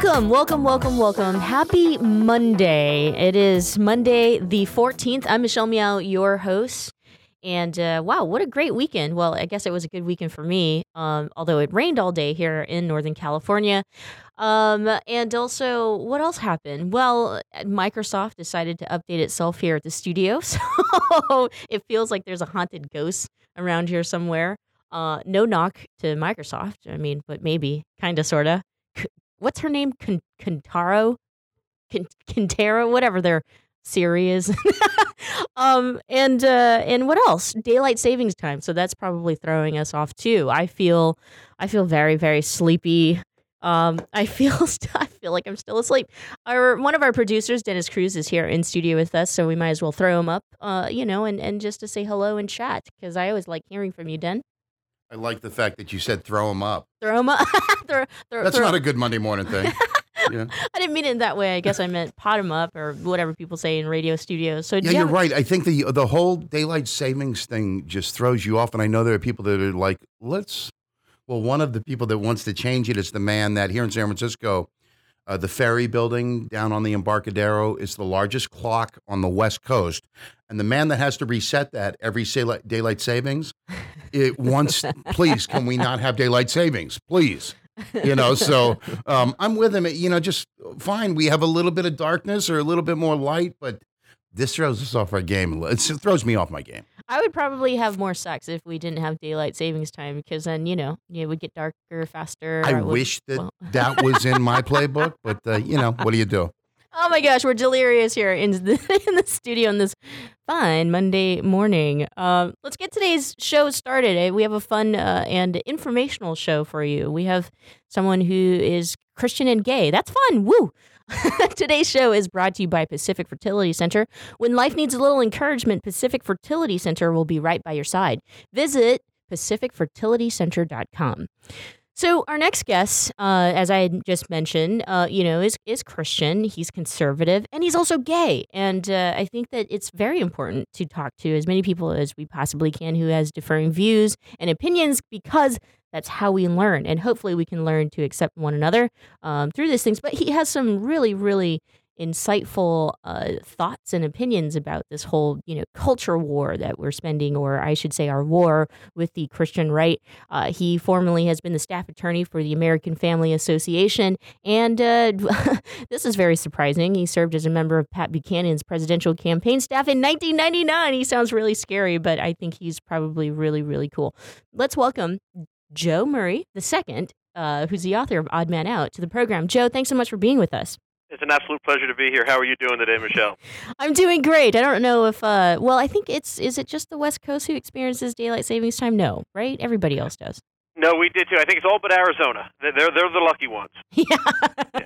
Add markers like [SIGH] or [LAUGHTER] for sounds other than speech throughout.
Welcome, welcome, welcome, welcome. Happy Monday. It is Monday the 14th. I'm Michelle Meow, your host. And uh, wow, what a great weekend. Well, I guess it was a good weekend for me, um, although it rained all day here in Northern California. Um, and also, what else happened? Well, Microsoft decided to update itself here at the studio. [LAUGHS] So it feels like there's a haunted ghost around here somewhere. Uh, no knock to Microsoft. I mean, but maybe, kind of, sort of. What's her name? Kintaro? Kintaro? Whatever their Siri is. [LAUGHS] um, and uh, and what else? Daylight savings time. So that's probably throwing us off too. I feel I feel very very sleepy. Um, I [LAUGHS] feel st- I feel like I'm still asleep. Our one of our producers, Dennis Cruz, is here in studio with us, so we might as well throw him up. Uh, you know, and and just to say hello and chat because I always like hearing from you, Den. I like the fact that you said throw them up. Throw them up. [LAUGHS] throw, throw, That's throw. not a good Monday morning thing. [LAUGHS] yeah. I didn't mean it that way. I guess I meant pot them up or whatever people say in radio studios. So yeah, you're right. I think the the whole daylight savings thing just throws you off. And I know there are people that are like, let's. Well, one of the people that wants to change it is the man that here in San Francisco, uh, the ferry building down on the Embarcadero is the largest clock on the West Coast, and the man that has to reset that every daylight savings, [LAUGHS] it wants. please, can we not have daylight savings, please? you know so um, i'm with him you know just fine we have a little bit of darkness or a little bit more light but this throws us off our game it throws me off my game i would probably have more sex if we didn't have daylight savings time because then you know it would get darker faster i wish that well. that was in my playbook but uh, you know what do you do Oh my gosh, we're delirious here in the, [LAUGHS] in the studio on this fine Monday morning. Uh, let's get today's show started. Eh, we have a fun uh, and informational show for you. We have someone who is Christian and gay. That's fun. Woo! [LAUGHS] Today's show is brought to you by Pacific Fertility Center. When life needs a little encouragement, Pacific Fertility Center will be right by your side. Visit pacificfertilitycenter.com. So our next guest, uh, as I just mentioned, uh, you know, is is Christian. He's conservative, and he's also gay. And uh, I think that it's very important to talk to as many people as we possibly can who has differing views and opinions, because that's how we learn, and hopefully we can learn to accept one another um, through these things. But he has some really, really insightful uh, thoughts and opinions about this whole, you know, culture war that we're spending, or I should say, our war with the Christian right. Uh, he formerly has been the staff attorney for the American Family Association, and uh, [LAUGHS] this is very surprising. He served as a member of Pat Buchanan's presidential campaign staff in 1999. He sounds really scary, but I think he's probably really, really cool. Let's welcome Joe Murray II, uh, who's the author of Odd Man Out, to the program. Joe, thanks so much for being with us. It's an absolute pleasure to be here. How are you doing today, Michelle? I'm doing great. I don't know if, uh, well, I think it's, is it just the West Coast who experiences daylight savings time? No, right? Everybody else does. No, we did too. I think it's all but Arizona. They're they're the lucky ones. [LAUGHS] Yeah.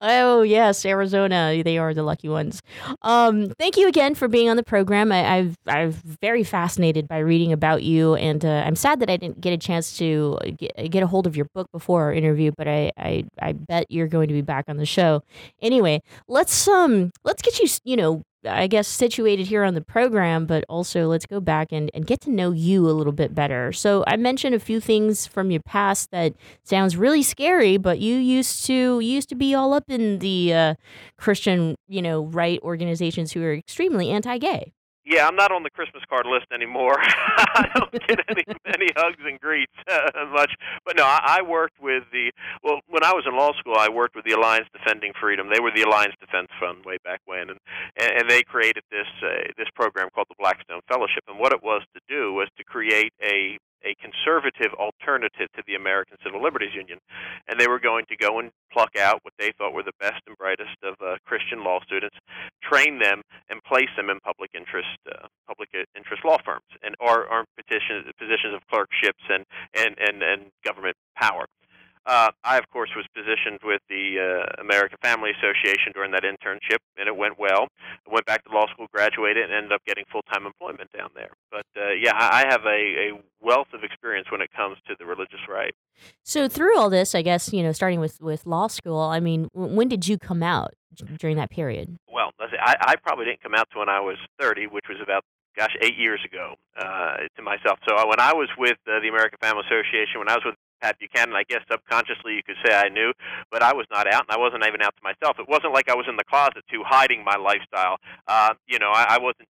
oh yes, Arizona. They are the lucky ones. Um, thank you again for being on the program. I, I've I'm very fascinated by reading about you, and uh, I'm sad that I didn't get a chance to get, get a hold of your book before our interview. But I, I I bet you're going to be back on the show. Anyway, let's um let's get you you know I guess, situated here on the program, but also let's go back and, and get to know you a little bit better. So I mentioned a few things from your past that sounds really scary, but you used to you used to be all up in the uh, Christian, you know, right organizations who are extremely anti-gay. Yeah, I'm not on the Christmas card list anymore. [LAUGHS] I don't get any many hugs and greets [LAUGHS] uh, much. But no, I, I worked with the well when I was in law school. I worked with the Alliance Defending Freedom. They were the Alliance Defense Fund way back when, and and they created this uh, this program called the Blackstone Fellowship. And what it was to do was to create a a conservative alternative to the American Civil Liberties Union, and they were going to go and pluck out what they thought were the best and brightest of uh, Christian law students, train them, and place them in public interest uh, public interest law firms and or, or positions positions of clerkships and and and, and government power. Uh, I, of course, was positioned with the uh, American Family Association during that internship, and it went well. I went back to law school, graduated, and ended up getting full time employment down there. But uh, yeah, I have a, a wealth of experience when it comes to the religious right. So through all this, I guess you know, starting with with law school. I mean, when did you come out during that period? Well, I, I probably didn't come out to when I was 30, which was about gosh, eight years ago uh, to myself. So uh, when I was with uh, the American Family Association, when I was with Pat Buchanan, I guess subconsciously you could say I knew, but I was not out, and I wasn't even out to myself. It wasn't like I was in the closet too, hiding my lifestyle. Uh, you know, I, I wasn't.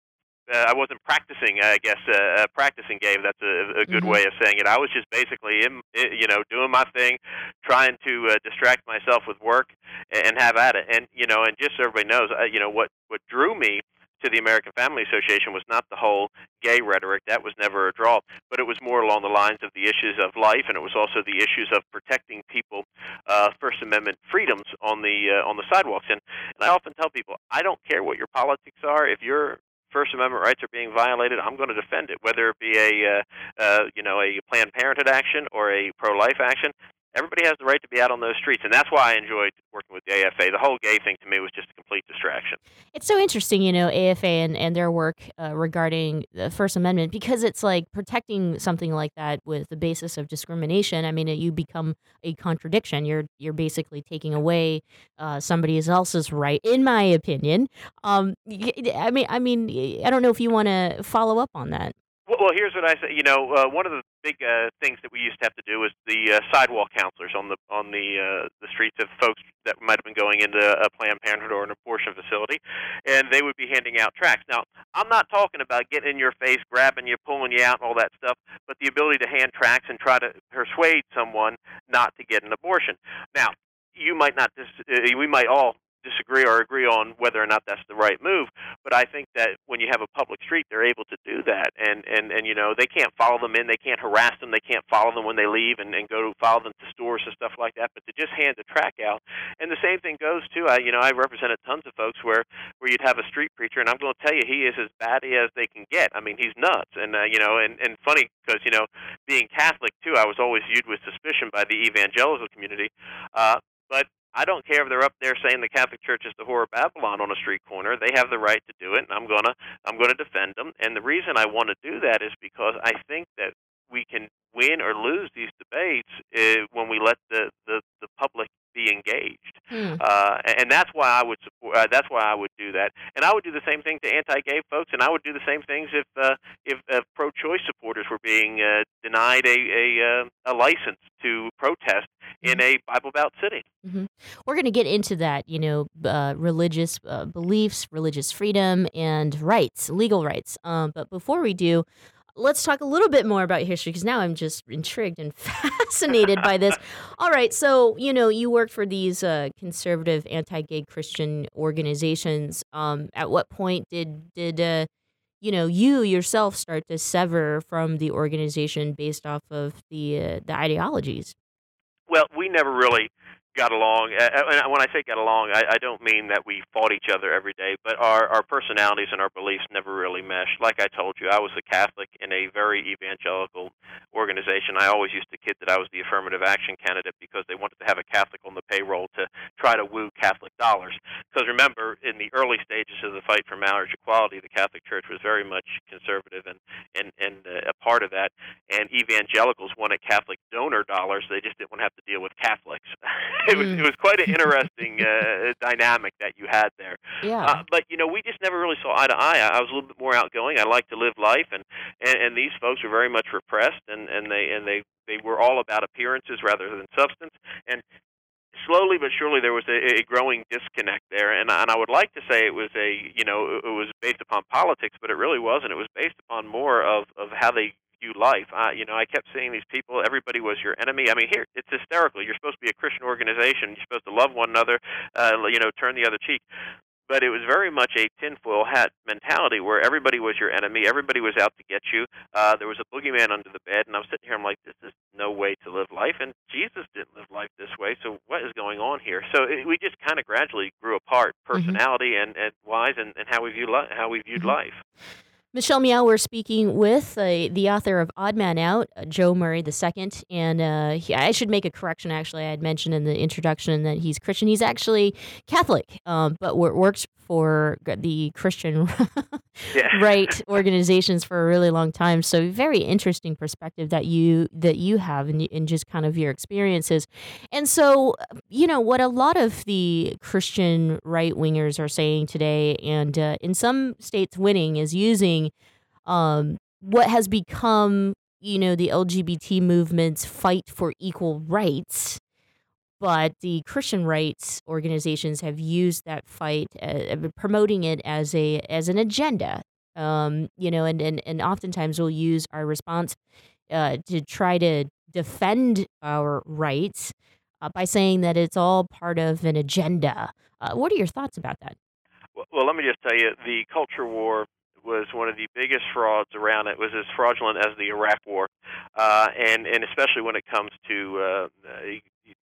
Uh, I wasn't practicing. I guess uh, practicing gave. That's a, a good mm-hmm. way of saying it. I was just basically, in, you know, doing my thing, trying to uh, distract myself with work and have at it. And you know, and just so everybody knows, uh, you know, what what drew me to the American Family Association was not the whole gay rhetoric. That was never a draw, but it was more along the lines of the issues of life, and it was also the issues of protecting people uh, First Amendment freedoms on the uh, on the sidewalks. And, and I often tell people, I don't care what your politics are. If your First Amendment rights are being violated, I'm going to defend it, whether it be a uh, uh, you know a Planned Parenthood action or a pro-life action everybody has the right to be out on those streets, and that's why I enjoyed working with the AFA. The whole gay thing to me was just a complete distraction. It's so interesting, you know, AFA and, and their work uh, regarding the First Amendment because it's like protecting something like that with the basis of discrimination. I mean, you become a contradiction. You're you're basically taking away uh, somebody else's right, in my opinion. Um, I mean, I mean, I don't know if you want to follow up on that. Well, here's what I say. You know, uh, one of the big uh, things that we used to have to do was the uh, sidewalk counselors on the on the uh, the streets of folks that might have been going into a Planned Parenthood or an abortion facility, and they would be handing out tracts. Now, I'm not talking about getting in your face, grabbing you, pulling you out, and all that stuff, but the ability to hand tracts and try to persuade someone not to get an abortion. Now, you might not. Dis- uh, we might all disagree or agree on whether or not that's the right move. But I think that when you have a public street, they're able to do that, and and and you know they can't follow them in, they can't harass them, they can't follow them when they leave, and and go to follow them to stores and stuff like that. But to just hand the track out, and the same thing goes too. I you know I represented tons of folks where where you'd have a street preacher, and I'm going to tell you he is as batty as they can get. I mean he's nuts, and uh, you know and and funny because you know being Catholic too, I was always viewed with suspicion by the evangelical community. Uh, but I don't care if they're up there saying the Catholic Church is the whore of Babylon on a street corner. They have the right to do it, and I'm gonna I'm gonna defend them. And the reason I want to do that is because I think that we can win or lose these debates uh, when we let the, the the public be engaged, hmm. uh, and that's why I would support. Uh, that's why I would do that, and I would do the same thing to anti-gay folks, and I would do the same things if uh, if uh, pro-choice supporters were being uh, denied a a, uh, a license to protest in a Bible Belt city. Mm-hmm. We're going to get into that, you know, uh, religious uh, beliefs, religious freedom, and rights, legal rights. Um, but before we do, let's talk a little bit more about history because now I'm just intrigued and [LAUGHS] fascinated by this. [LAUGHS] All right, so you know, you worked for these uh, conservative, anti-gay Christian organizations. Um, at what point did did uh, you know you yourself start to sever from the organization based off of the uh, the ideologies? Well, we never really got along. And when I say got along, I, I don't mean that we fought each other every day, but our, our personalities and our beliefs never really meshed. Like I told you, I was a Catholic in a very evangelical organization. I always used to kid that I was the affirmative action candidate because they wanted to have a Catholic on the payroll to try to woo Catholic dollars. Because remember, in the early stages of the fight for marriage equality, the Catholic Church was very much conservative and and and uh, a part of that. And evangelicals wanted Catholic donor dollars; they just didn't want to have to deal with Catholics. [LAUGHS] [LAUGHS] it was it was quite an [LAUGHS] interesting uh, dynamic that you had there. Yeah. Uh, but you know, we just never really saw eye to eye. I was a little bit more outgoing. I like to live life, and and, and these folks were very much repressed, and and they and they they were all about appearances rather than substance. And slowly but surely there was a, a growing disconnect there, and and I would like to say it was a you know it was based upon politics, but it really wasn't. It was based upon more of of how they view life. Uh, you know, I kept seeing these people. Everybody was your enemy. I mean, here it's hysterical. You're supposed to be a Christian organization. You're supposed to love one another. Uh, you know, turn the other cheek but it was very much a tinfoil hat mentality where everybody was your enemy, everybody was out to get you. Uh, there was a boogeyman under the bed, and I'm sitting here, I'm like, this is no way to live life, and Jesus didn't live life this way. So what is going on here? So it, we just kind of gradually grew apart, Mm-hmm. personality and, and wise, and, and how we view li- how we viewed Mm-hmm. life. Michelle Meow, we're speaking with uh, the author of Odd Man Out, uh, Joe Murray II. And uh, he, I should make a correction, actually. I had mentioned in the introduction that he's Christian. He's actually Catholic, um, but wor- works for the Christian [LAUGHS] right [LAUGHS] organizations for a really long time. So very interesting perspective that you that you have in, in just kind of your experiences. And so, you know, what a lot of the Christian right wingers are saying today, and uh, in some states winning, is using um, what has become, you know, the LGBT movement's fight for equal rights. But the Christian rights organizations have used that fight, uh, promoting it as a as an agenda. Um, you know, and, and and oftentimes we'll use our response uh, to try to defend our rights uh, by saying that it's all part of an agenda. Uh, what are your thoughts about that? Well, let me just tell you, the culture war was one of the biggest frauds around. It was as fraudulent as the Iraq War, uh, and and especially when it comes to uh,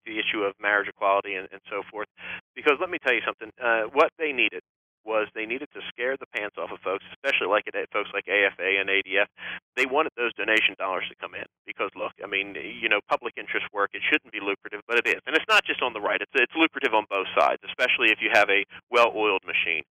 the issue of marriage equality and, and so forth. Because let me tell you something, uh, what they needed was they needed to scare the pants off of folks, especially like at folks like AFA and ADF. They wanted those donation dollars to come in because look, I mean, you know, public interest work it shouldn't be lucrative, but it is, and it's not just on the right. It's it's lucrative on both sides, especially if you have a well-oiled machine.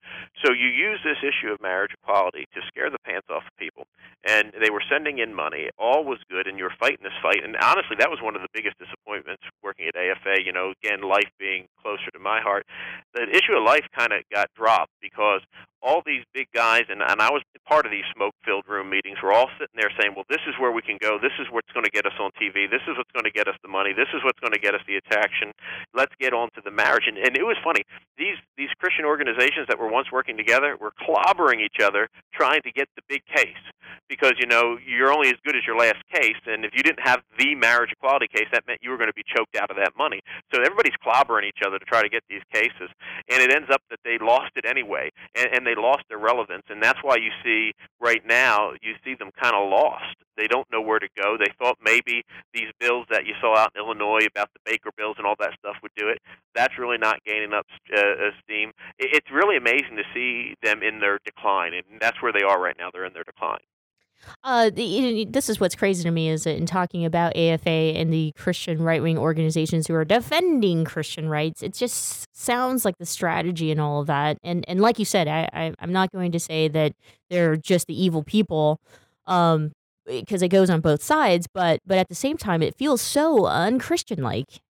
So you use this issue of marriage equality to scare the pants off of people, and they were sending in money. All was good, and you're fighting this fight. And honestly, that was one of the biggest disappointments working at AFA. You know, again, life being closer to my heart, the issue of life kind of got dropped because all these big guys, and, and I was part of these smoke filled room meetings, were all sitting there saying, well, this is where we can go. This is what's going to get us on TV. This is what's going to get us the money. This is what's going to get us the attraction. Let's get on to the marriage. And, and it was funny. These, these Christian organizations that were once working together were clobbering each other trying to get the big case because, you know, you're only as good as your last case. And if you didn't have the marriage equality case, that meant you were going to be choked out of that money. So everybody's clobbering each other to try to get these cases. And it ends up that they lost it anyway. And, and they lost their relevance. And that's why you see right now, you see them kind of lost. They don't know where to go. They thought maybe these bills that you saw out in Illinois about the Baker bills and all that stuff would do it. That's really not gaining up uh, steam. It, it's really amazing to see them in their decline. And that's where they are right now. They're in their decline. Uh, the, this is what's crazy to me is that in talking about AFA and the Christian right wing organizations who are defending Christian rights, it just sounds like the strategy and all of that. And and like you said, I, I I'm not going to say that they're just the evil people, um, because it goes on both sides. But but at the same time, it feels so unchristian like.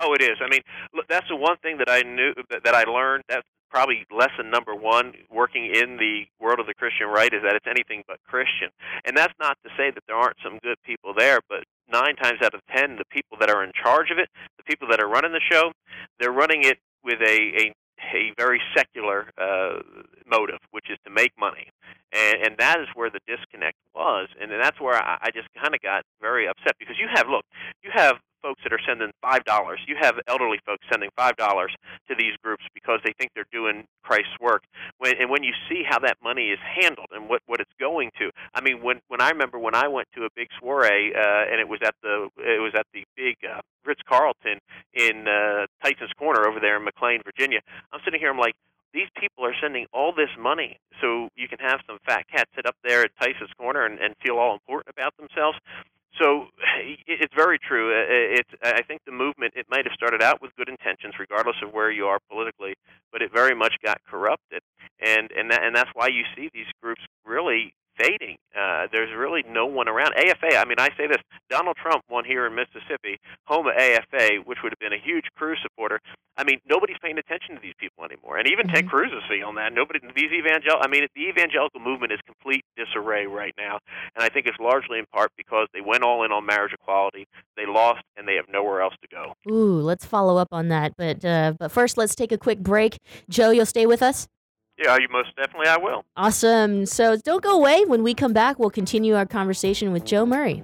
Oh, it is. I mean, that's the one thing that I knew that, that I learned. That's probably lesson number one working in the world of the Christian right is that it's anything but Christian. And that's not to say that there aren't some good people there, but nine times out of ten, the people that are in charge of it, the people that are running the show, they're running it with a a, a very secular uh, motive, which is to make money. And, and that is where the disconnect was, and that's where I, I just kind of got very upset because you have look, you have folks that are sending five dollars. You have elderly folks sending five dollars to these groups because they think they're doing Christ's work. When, and when you see how that money is handled and what what it's going to, I mean, when when I remember when I went to a big soiree uh, and it was at the it was at the big uh, Ritz Carlton in uh, Tyson's Corner over there in McLean, Virginia. I'm sitting here. I'm like. These people are sending all this money so you can have some fat cat sit up there at Tyson's Corner and, and feel all important about themselves. So it's very true. It's I think the movement it might have started out with good intentions, regardless of where you are politically, but it very much got corrupted, and and that, and that's why you see these groups really fading. Uh, there's really no one around. AFA, I mean, I say this Donald Trump won here in Mississippi, home of AFA, which would have been a huge Cruz supporter. I mean, nobody's paying attention to these people anymore. And even Ted Cruz is feeling that. Nobody, these evangel, I mean, the evangelical movement is complete disarray right now. And I think it's largely in part because they went all in on marriage equality, they lost, and they have nowhere else to go. Ooh, let's follow up on that. But uh, but first, let's take a quick break. Joe, you'll stay with us. Yeah, you most definitely I will. Awesome. So don't go away. When we come back, we'll continue our conversation with Joe Murray.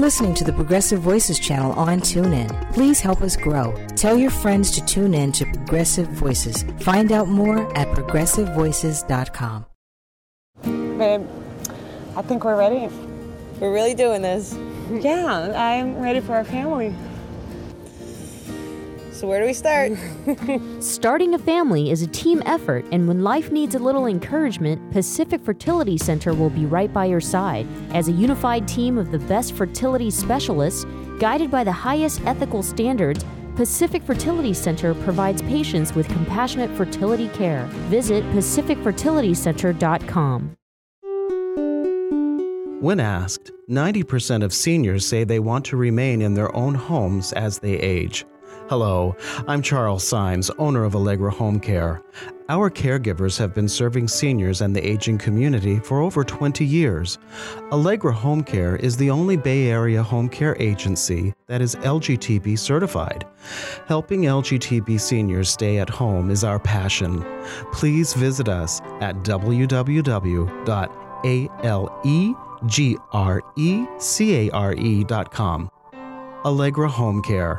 Listening to the Progressive Voices channel on TuneIn. Please help us grow. Tell your friends to tune in to Progressive Voices. Find out more at progressivevoices.com. Babe, I think we're ready. We're really doing this. [LAUGHS] Yeah, I'm ready for our family. So, where do we start? [LAUGHS] Starting a family is a team effort, and when life needs a little encouragement, Pacific Fertility Center will be right by your side. As a unified team of the best fertility specialists, guided by the highest ethical standards, Pacific Fertility Center provides patients with compassionate fertility care. Visit pacificfertilitycenter.com. When asked, 90% of seniors say they want to remain in their own homes as they age. Hello, I'm Charles Symes, owner of Allegra Home Care. Our caregivers have been serving seniors and the aging community for over 20 years. Allegra Home Care is the only Bay Area home care agency that is LGTB certified. Helping LGTB seniors stay at home is our passion. Please visit us at www.alegrecare.com. Allegra Home Care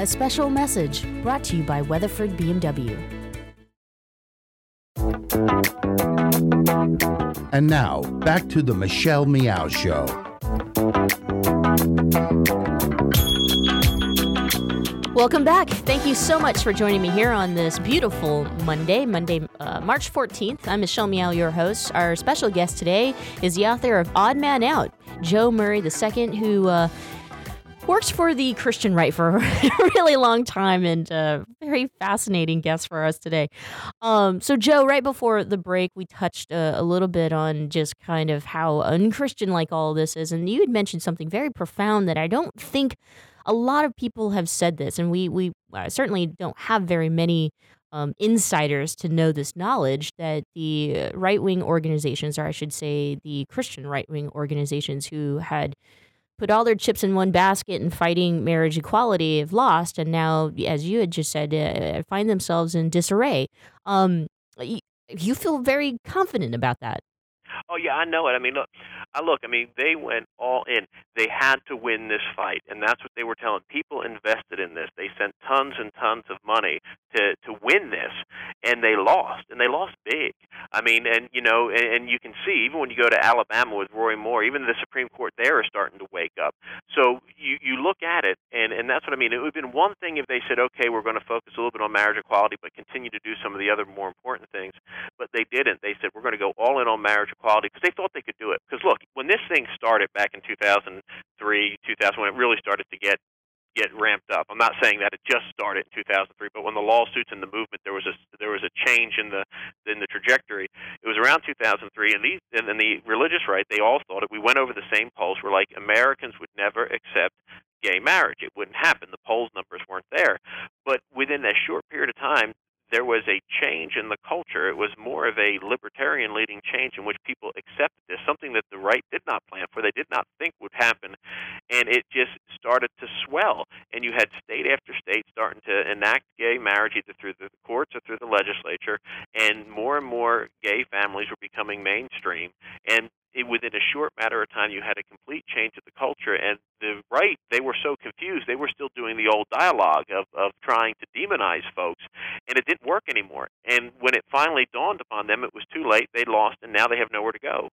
A special message brought to you by Weatherford BMW. And now, back to the Michelle Meow Show. Welcome back. Thank you so much for joining me here on this beautiful Monday, Monday, uh, March 14th. I'm Michelle Meow, your host. Our special guest today is the author of Odd Man Out, Joe Murray II, who uh, worked for the Christian right for [LAUGHS] a really long time and a very fascinating guest for us today. Um, so, Joe, right before the break, we touched uh, a little bit on just kind of how unchristian like all this is. And you had mentioned something very profound that I don't think a lot of people have said this, and we, we uh, certainly don't have very many. Um, insiders to know this knowledge that the right wing organizations, or I should say, the Christian right wing organizations who had put all their chips in one basket and fighting marriage equality have lost, and now, as you had just said, uh, find themselves in disarray. Um, you, you feel very confident about that. Oh yeah, I know it. I mean, look, I look. I mean, they went all in. They had to win this fight, and that's what they were telling people. Invested in this. They sent tons and tons of money to to win this, and they lost, and they lost big. I mean, and you know, and, and you can see even when you go to Alabama with Roy Moore, even the Supreme Court there is starting to wake up. So you you look at it, and and that's what I mean. It would have been one thing if they said, okay, we're going to focus a little bit on marriage equality, but continue to do some of the other more important things. But they didn't. They said we're going to go all in on marriage equality because they thought they could do it. Because look, when this thing started back in 2003, 2000, when it really started to get get ramped up. I'm not saying that it just started in 2003, but when the lawsuits and the movement, there was a there was a change in the in the trajectory. It was around 2003, and these and then the religious right, they all thought it. We went over the same polls. We're like Americans would never accept gay marriage. It wouldn't happen. The polls numbers weren't there. But within a short period of time, there was a change in the culture. It was more of a libertarian leading change in which people accepted this, something that the right did not plan for, they did not think would happen. And it just started to swell. And you had state after state starting to enact gay marriage either through the courts or through the legislature. And more and more gay families were becoming mainstream. And it, within a short matter of time, you had a complete change of the culture. And the right, they were so confused. They were still doing the old dialogue of, of trying to demonize folks, and it didn't work anymore. And when it finally dawned upon them, it was too late. They lost, and now they have nowhere to go.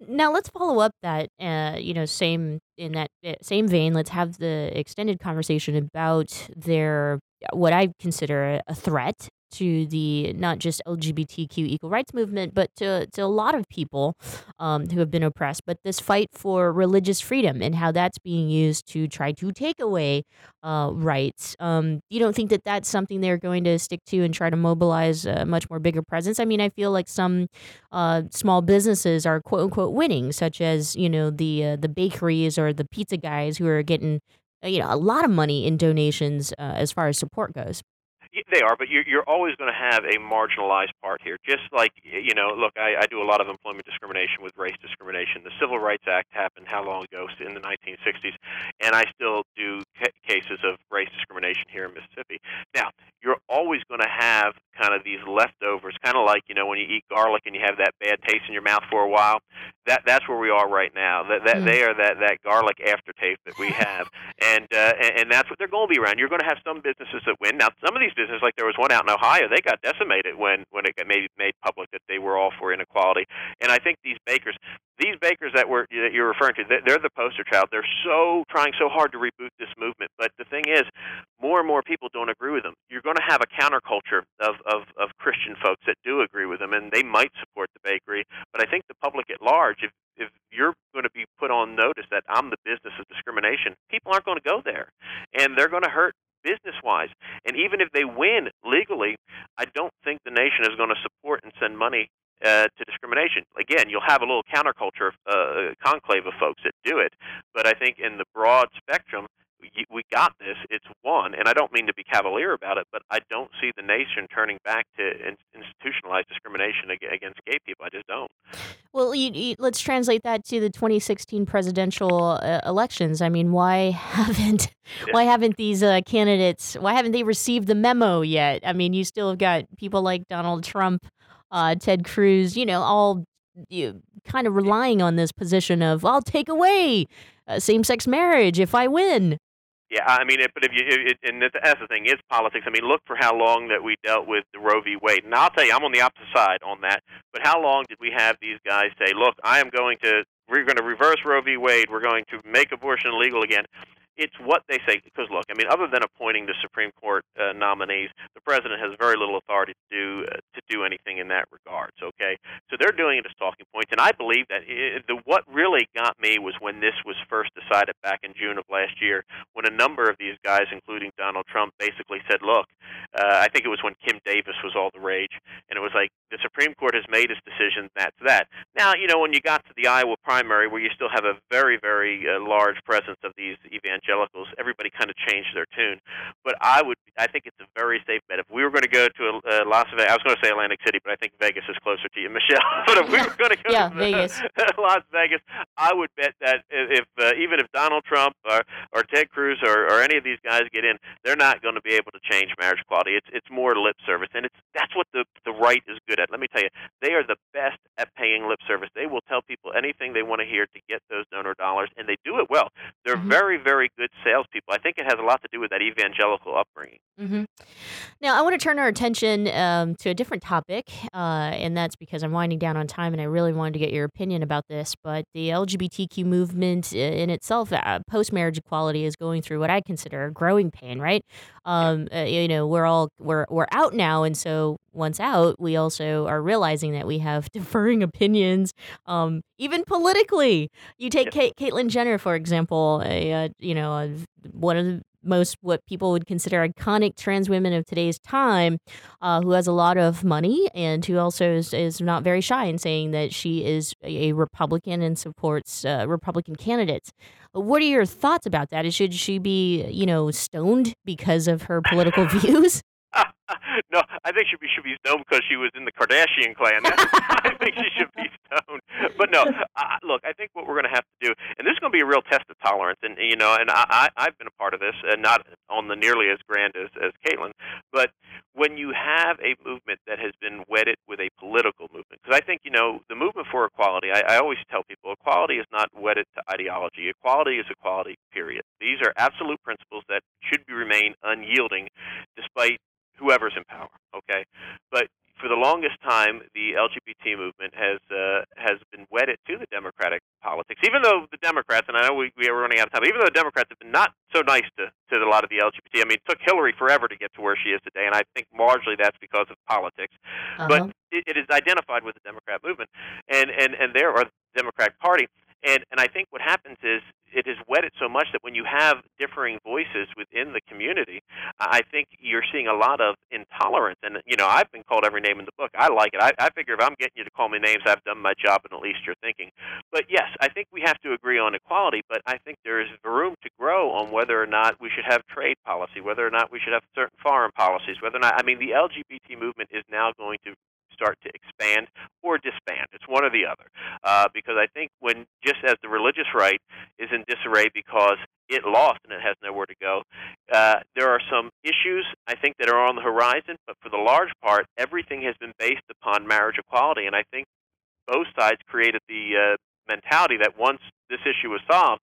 Now let's follow up that, uh, you know, same in that uh, same vein. Let's have the extended conversation about their what I consider a threat to the not just LGBTQ equal rights movement, but to, to a lot of people um, who have been oppressed. But this fight for religious freedom and how that's being used to try to take away uh, rights. Um, you don't think that that's something they're going to stick to and try to mobilize a much more bigger presence? I mean, I feel like some uh, small businesses are quote unquote winning, such as you know the uh, the bakeries or the pizza guys who are getting uh, you know a lot of money in donations uh, as far as support goes. They are, but you're, you're always going to have a marginalized part here. Just like, you know, look, I, I do a lot of employment discrimination with race discrimination. The Civil Rights Act happened how long ago? In the 1960s. And I still do ca- cases of race discrimination here in Mississippi. Now, you're always going to have kind of these leftovers, kind of like, you know, when you eat garlic and you have that bad taste in your mouth for a while. That That's where we are right now. That, that mm. They are that, that garlic aftertaste that we have. [LAUGHS] and, uh, and, and that's what they're going to be around. You're going to have some businesses that win. Now, some of these businesses business. Like there was one out in Ohio, they got decimated when when it got made made public that they were all for inequality. And I think these bakers, these bakers that were that you're referring to, they're the poster child. They're so trying so hard to reboot this movement. But the thing is, more and more people don't agree with them. You're going to have a counterculture of of, of Christian folks that do agree with them, and they might support the bakery. But I think the public at large, if if you're going to be put on notice that I'm the business of discrimination, people aren't going to go there, and they're going to hurt business wise. And even if they win legally, I don't think the nation is going to support and send money uh, to discrimination. Again, you'll have a little counterculture uh, conclave of folks that do it, but I think in the broad spectrum, we got this. It's won, and I don't mean to be cavalier about it, but I don't see the nation turning back to institutionalized discrimination against gay people. I just don't. Well, you, you, let's translate that to the 2016 presidential uh, elections. I mean, why [LAUGHS] haven't yeah. why haven't these uh, candidates why haven't they received the memo yet? I mean, you still have got people like Donald Trump, uh, Ted Cruz, you know, all you kind of relying on this position of I'll take away uh, same-sex marriage if I win. Yeah, I mean, it, but if you it, and that's the thing, it's politics. I mean, look for how long that we dealt with the Roe v. Wade, and I'll tell you, I'm on the opposite side on that. But how long did we have these guys say, "Look, I am going to we're going to reverse Roe v. Wade. We're going to make abortion legal again." It's what they say. Because look, I mean, other than appointing the Supreme Court uh, nominees, the president has very little authority to do uh, to do anything in that regards. Okay, so they're doing it as talking points, and I believe that it, the what really got me was when this was first decided back in June of last year, when a number of these guys, including Donald Trump, basically said, "Look, uh, I think it was when Kim Davis was all the rage, and it was like Supreme Court has made its decision. That's that." Now, you know, when you got to the Iowa primary, where you still have a very, very uh, large presence of these evangelicals, everybody kind of changed their tune. But I would, I think it's a very safe bet. If we were going to go to uh, Las Vegas, I was going to say Atlantic City, but I think Vegas is closer to you, [LAUGHS] Michelle. but if we were going to go yeah, to Vegas. [LAUGHS] Las Vegas, I would bet that if uh, even if Donald Trump or, or Ted Cruz or, or any of these guys get in, they're not going to be able to change marriage equality. It's it's more lip service, and it's that's what the the right is good at. Let me tell you, they are the best at paying lip service. They will tell people anything they want to hear to get those donor dollars, and they do it well. They're mm-hmm. very very good salespeople. I think it has a lot to do with that evangelical upbringing. Mm-hmm. Now, I want to turn our attention um, to a different topic, uh, and that's because I'm winding down on time, and I really wanted to get your opinion about this. But the LGBTQ movement in itself, uh, post marriage equality, is going through what I consider a growing pain. Right? Um, uh, you know, we're all we're we're out now, and so once out, we also are realizing that we have [LAUGHS] differing opinions, um, even politically. You take Kate, Caitlyn Jenner, for example, a, a you know a, one of the most what people would consider iconic trans women of today's time, uh, who has a lot of money and who also is, is, not very shy in saying that she is a Republican and supports uh, Republican candidates. What are your thoughts about that? Should she be, you know, stoned because of her political [LAUGHS] views? [LAUGHS] no, I think she should be stoned because she was in the Kardashian clan. [LAUGHS] I think she should be stoned. But no, uh, look, I think what we're going to have to do, and this is going to be a real test of tolerance, and you know, and I, I I've been a part of this, and not on the nearly as grand as as Caitlyn, but when when you have a movement that has been wedded with a political movement, because I think, you know, the movement for equality, I, I always tell people equality is not wedded to ideology. Equality is equality, period. These are absolute principles that should be remain unyielding despite whoever's in power, okay? But for the longest time, the LGBT movement has uh, has been wedded to the Democratic politics. Even though the Democrats, and I know we, we are running out of time, even though the Democrats have been not so nice to to a lot of the LGBT. I mean, it took Hillary forever to get to where she is today, and I think largely that's because of politics. Uh-huh. But it, it is identified with the Democrat movement, and and and there are the Democratic Party. And and I think what happens is it is wedded so much that when you have differing voices within the community, I think you're seeing a lot of intolerance. And you know, I've been called every name in the book. I like it. I, I figure if I'm getting you to call me names, I've done my job, and at least you're thinking. But yes, I think we have to agree on equality. But I think there is room to grow on whether or not we should have trade policy, whether or not we should have certain foreign policies, whether or not. I mean, the LGBT movement is now going to start to expand or disband. It's one or the other. Uh, because I think when, just as the religious right is in disarray because it lost and it has nowhere to go, uh, there are some issues I think that are on the horizon, but for the large part, everything has been based upon marriage equality. And I think both sides created the uh, mentality that once this issue was solved,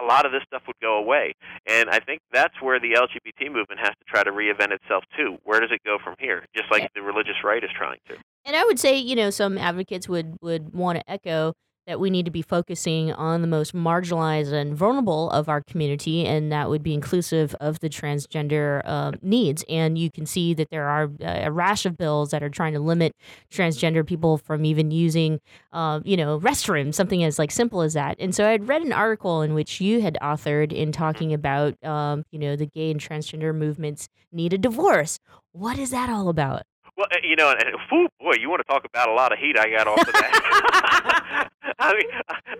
a lot of this stuff would go away. And I think that's where the LGBT movement has to try to reinvent itself too. Where does it go from here? Just like the religious right is trying to. And I would say, you know, some advocates would would want to echo that we need to be focusing on the most marginalized and vulnerable of our community, and that would be inclusive of the transgender uh, needs. And you can see that there are uh, a rash of bills that are trying to limit transgender people from even using, uh, you know, restrooms, something as like simple as that. And so I had read an article in which you had authored in talking about, um, you know, the gay and transgender movements need a divorce. What is that all about? Well, uh, you know, and, whew, boy, you want to talk about a lot of heat I got off of that. [LAUGHS] [LAUGHS] [LAUGHS] I mean,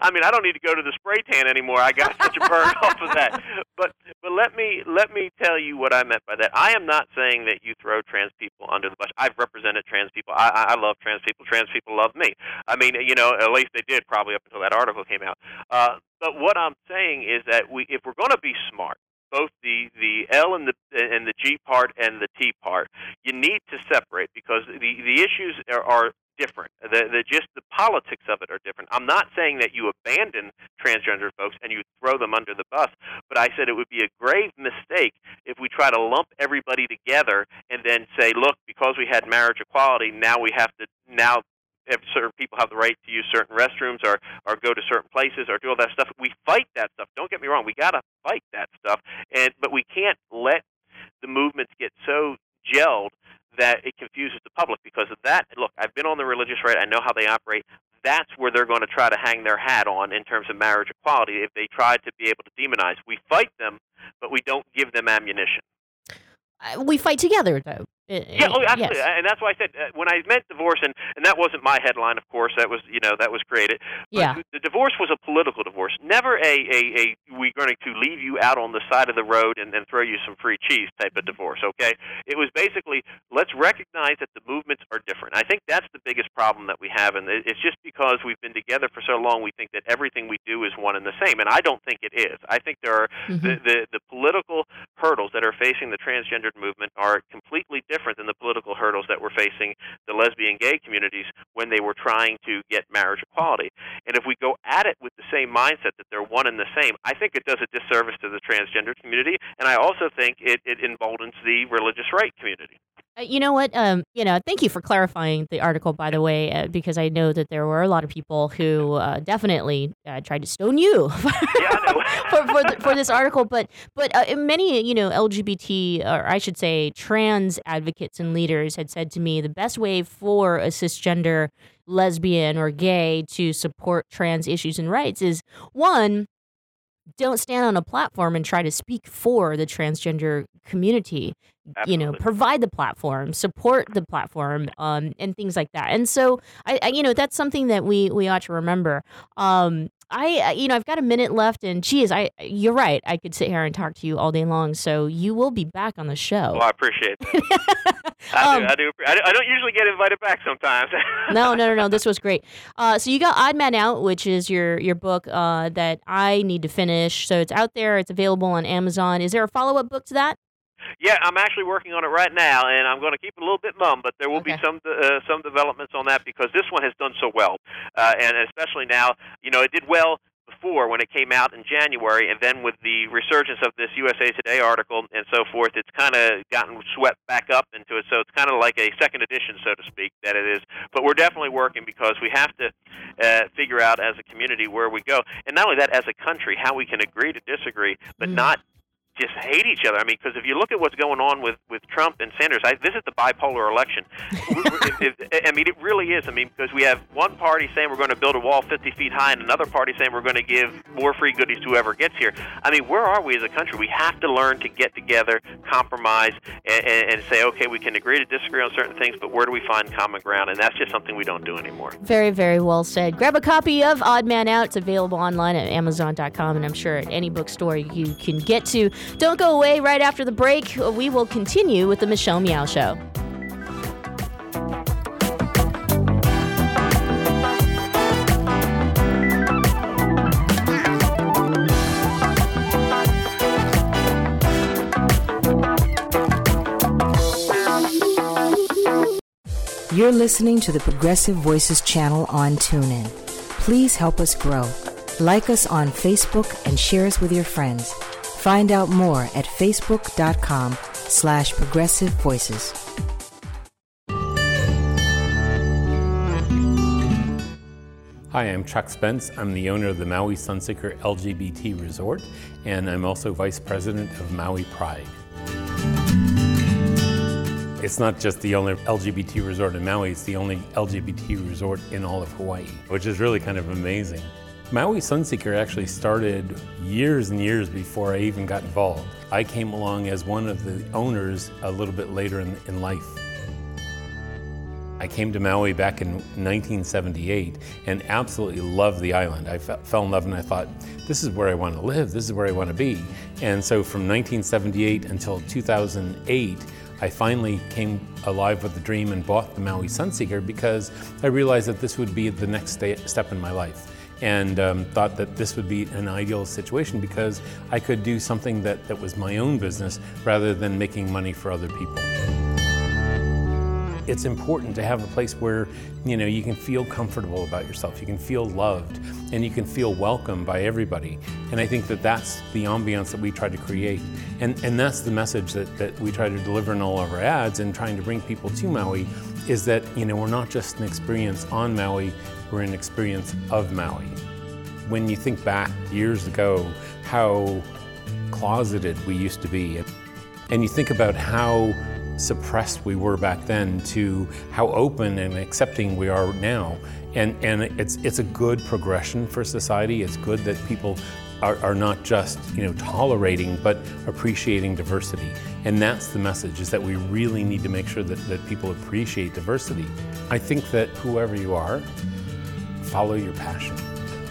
I mean, I don't need to go to the spray tan anymore. I got such a burn [LAUGHS] off of that. But, but let me let me tell you what I meant by that. I am not saying that you throw trans people under the bus. I've represented trans people. I, I love trans people. Trans people love me. I mean, you know, at least they did probably up until that article came out. Uh, but what I'm saying is that we, if we're going to be smart, both the the L and the and the G part and the T part. You need to separate because the the issues are, are different. The, the just the politics of it are different. I'm not saying that you abandon transgender folks and you throw them under the bus, but I said it would be a grave mistake if we try to lump everybody together and then say, look, because we had marriage equality, now we have to now if certain people have the right to use certain restrooms or or go to certain places or do all that stuff. We fight that stuff. Don't get me wrong. We got to fight that stuff. And but we can't let the movements get so gelled that it confuses the public because of that. Look, I've been on the religious right. I know how they operate. That's where they're going to try to hang their hat on in terms of marriage equality. If they try to be able to demonize, we fight them, but we don't give them ammunition. Uh, we fight together, though. Uh, Yeah, oh, absolutely, yes. and that's why I said uh, when I meant divorce, and and that wasn't my headline, of course. That was you know that was created. But Yeah. The divorce was a political divorce, never a a, a we're going to leave you out on the side of the road and then throw you some free cheese type of divorce. Okay, it was basically let's recognize that the movements are different. I think that's the biggest problem that we have, and it's just because we've been together for so long, we think that everything we do is one and the same, and I don't think it is. I think there are the, the the political hurdles that are facing the transgendered movement are completely different than the political hurdles that were facing the lesbian gay communities when they were trying to get marriage equality. And if we go at it with the same mindset that they're one and the same, I think it does a disservice to the transgender community, and I also think it, it emboldens the religious right community. Uh, you know what? Um, you know, thank you for clarifying the article, by the way, uh, because I know that there were a lot of people who uh, definitely uh, tried to stone you [LAUGHS] [LAUGHS] for, for, the, for this article. But but uh, many, you know, LGBT or I should say trans advocates and leaders had said to me the best way for a cisgender lesbian or gay to support trans issues and rights is one don't stand on a platform and try to speak for the transgender community you know provide the platform support the platform um, and things like that. And so I, I you know that's something that we we ought to remember. Um I, I- you know, I've got a minute left, and geez, I, you're right. I could sit here and talk to you all day long. So you will be back on the show. Well, I appreciate that. [LAUGHS] I, do, I do. I do- I don't usually get invited back sometimes. [LAUGHS] no, no, no, no. This was great. Uh, so you got Odd Man Out, which is your your book uh, that I need to finish. So it's out there. It's available on Amazon. Is there a follow up book to that? Yeah, I'm actually working on it right now, and I'm going to keep it a little bit mum, but there will be some uh, some developments on that because this one has done so well, uh, and especially now, you know, it did well before when it came out in January, and then with the resurgence of this USA Today article and so forth, it's kind of gotten swept back up into it. So it's kind of like a second edition, so to speak, that it is. But we're definitely working because we have to uh, figure out as a community where we go, and not only that, as a country, how we can agree to disagree, but not just hate each other. I mean, because if you look at what's going on with with Trump and Sanders, I, this is the bipolar election. [LAUGHS] if, if, I mean, it really is. I mean, because we have one party saying we're going to build a wall 50 feet high, and another party saying we're going to give more free goodies to whoever gets here. I mean, where are we as a country? We have to learn to get together, compromise, and, and, and say, okay, we can agree to disagree on certain things, but where do we find common ground? And that's just something we don't do anymore. Very, very well said. Grab a copy of Odd Man Out. It's available online at Amazon.com, and I'm sure at any bookstore you can get to. Don't go away right after the break. We will continue with the Michelle Meow Show. You're listening to the Progressive Voices channel on TuneIn. Please help us grow. Like us on Facebook and share us with your friends. Find out more at facebook.com slash progressive voices. Hi, I'm Chuck Spence. I'm the owner of the Maui Sunseeker LGBT Resort, and I'm also vice president of Maui Pride. It's not just the only LGBT resort in Maui, it's the only LGBT resort in all of Hawaii, which is really kind of amazing. Maui Sunseeker actually started years and years before I even got involved. I came along as one of the owners a little bit later in, in life. I came to Maui back in 1978 and absolutely loved the island. I fell in love and I thought, this is where I want to live, this is where I want to be. And so from 1978 until 2008, I finally came alive with the dream and bought the Maui Sunseeker because I realized that this would be the next step in my life and um, thought that this would be an ideal situation because I could do something that, that was my own business rather than making money for other people. It's important to have a place where you know you can feel comfortable about yourself you can feel loved and you can feel welcome by everybody. And i think that that's the ambiance that we try to create. And and that's the message that, that we try to deliver in all of our ads and trying to bring people to maui is that you know we're not just an experience on maui we're an experience of maui when you think back years ago how closeted we used to be and you think about how suppressed we were back then to how open and accepting we are now. And, and it's, it's a good progression for society. It's good that people are, are not just you know tolerating but appreciating diversity. And that's the message is that we really need to make sure that, that people appreciate diversity. I think that whoever you are, follow your passion.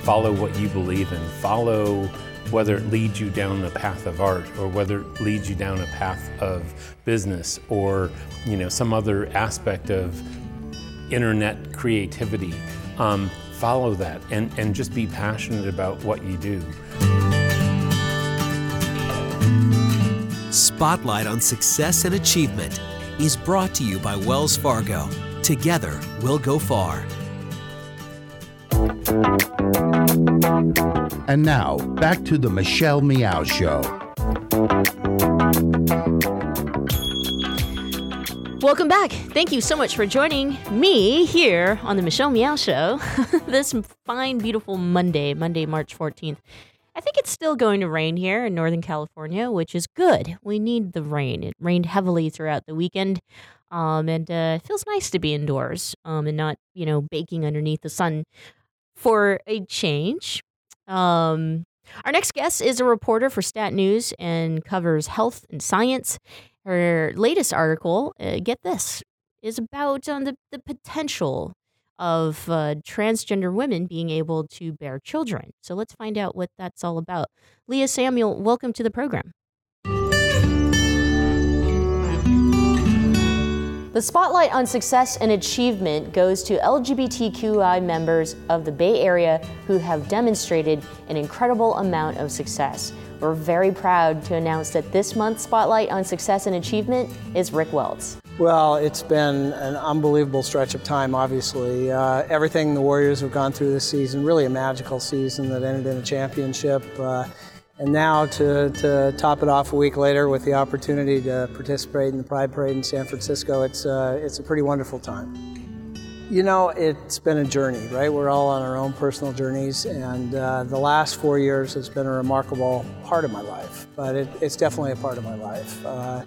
Follow what you believe in. Follow whether it leads you down the path of art or whether it leads you down a path of business or you know some other aspect of internet creativity um, follow that and, and just be passionate about what you do spotlight on success and achievement is brought to you by wells fargo together we'll go far And now, back to the Michelle Meow Show. Welcome back. Thank you so much for joining me here on the Michelle Meow Show [LAUGHS] this fine, beautiful Monday, Monday, March 14th. I think it's still going to rain here in Northern California, which is good. We need the rain. It rained heavily throughout the weekend. Um, and uh, it feels nice to be indoors um, and not, you know, baking underneath the sun for a change. Um, our next guest is a reporter for Stat News and covers health and science. Her latest article, uh, get this, is about um, the, the potential of uh, transgender women being able to bear children. So let's find out what that's all about. Leah Samuel, welcome to the program. The spotlight on success and achievement goes to LGBTQI members of the Bay Area who have demonstrated an incredible amount of success. We're very proud to announce that this month's spotlight on success and achievement is Rick Welts. Well, it's been an unbelievable stretch of time, obviously. Uh, everything the Warriors have gone through this season, really a magical season that ended in a championship. Uh, and now to, to top it off a week later with the opportunity to participate in the Pride Parade in San Francisco, it's, uh, it's a pretty wonderful time. You know, it's been a journey, right? We're all on our own personal journeys, and uh, the last four years has been a remarkable part of my life, but it, it's definitely a part of my life. Uh,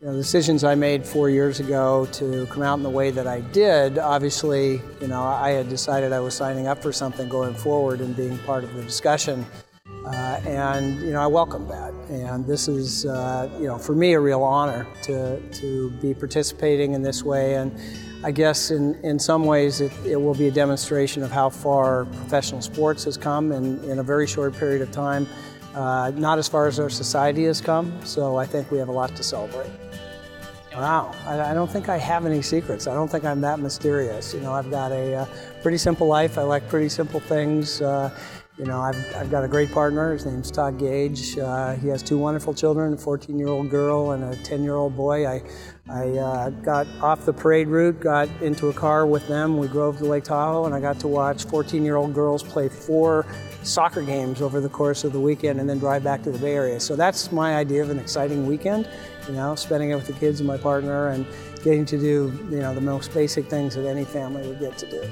you know, the decisions I made four years ago to come out in the way that I did, obviously, you know, I had decided I was signing up for something going forward and being part of the discussion. Uh, and, you know, I welcome that. And this is, uh, you know, for me a real honor to, to be participating in this way. And I guess in, in some ways it, it will be a demonstration of how far professional sports has come in, in a very short period of time. Uh, not as far as our society has come, so I think we have a lot to celebrate. Wow, I, I, don't think I have any secrets. I don't think I'm that mysterious. You know, I've got a uh, pretty simple life. I like pretty simple things. You know, I've, I've got a great partner. His name's Todd Gage. Uh, he has two wonderful children, a 14-year-old girl and a 10-year-old boy. I, I uh, got off the parade route, got into a car with them. We drove to Lake Tahoe, and I got to watch 14-year-old girls play four soccer games over the course of the weekend and then drive back to the Bay Area. So that's my idea of an exciting weekend you know, spending it with the kids and my partner and getting to do, you know, the most basic things that any family would get to do.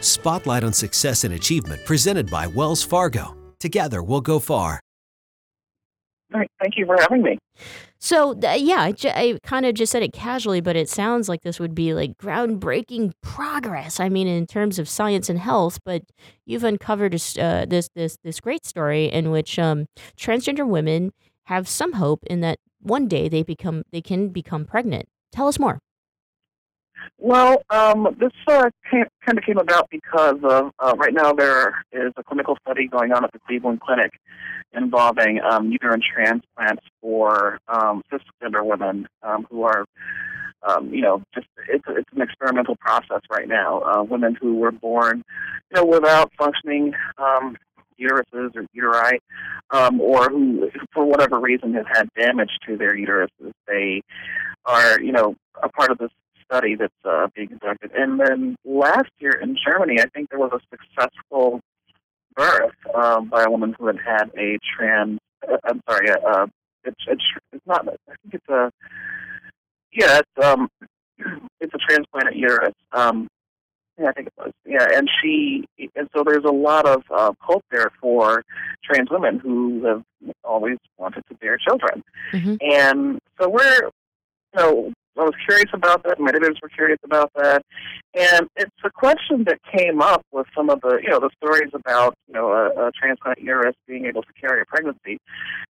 Spotlight on Success and Achievement presented by Wells Fargo. Together we'll go far. All right, thank you for having me. So, uh, yeah, I, j- I kind of just said it casually, but it sounds like this would be like groundbreaking progress. I mean, in terms of science and health, but you've uncovered uh, this this this great story in which um, transgender women have some hope in that one day they become they can become pregnant. Tell us more. Well, um, this uh, kind of came about because of uh, right now there is a clinical study going on at the Cleveland Clinic involving um, uterine transplants for um, cisgender women um, who are, um, you know, just it's it's an experimental process right now. Uh, women who were born, you know, without functioning um, uteruses or uteri, um, or who, for whatever reason, have had damage to their uteruses. They are, you know, a part of this study that's uh, being conducted. And then last year in Germany, I think there was a successful birth um, by a woman who had had a trans. Uh, I'm sorry, uh, it's, it's it's not. I think it's a yeah, it's um, [CLEARS THROAT] it's a transplanted uterus. Um, yeah, I think it was. Yeah, and she, and so there's a lot of uh, hope there for trans women who have always wanted to bear children. Mm-hmm. And so we're, you know, I was curious about that. My editors were curious about that, and it's a question that came up with some of the, you know, the stories about, you know, a, a transplant uterus being able to carry a pregnancy,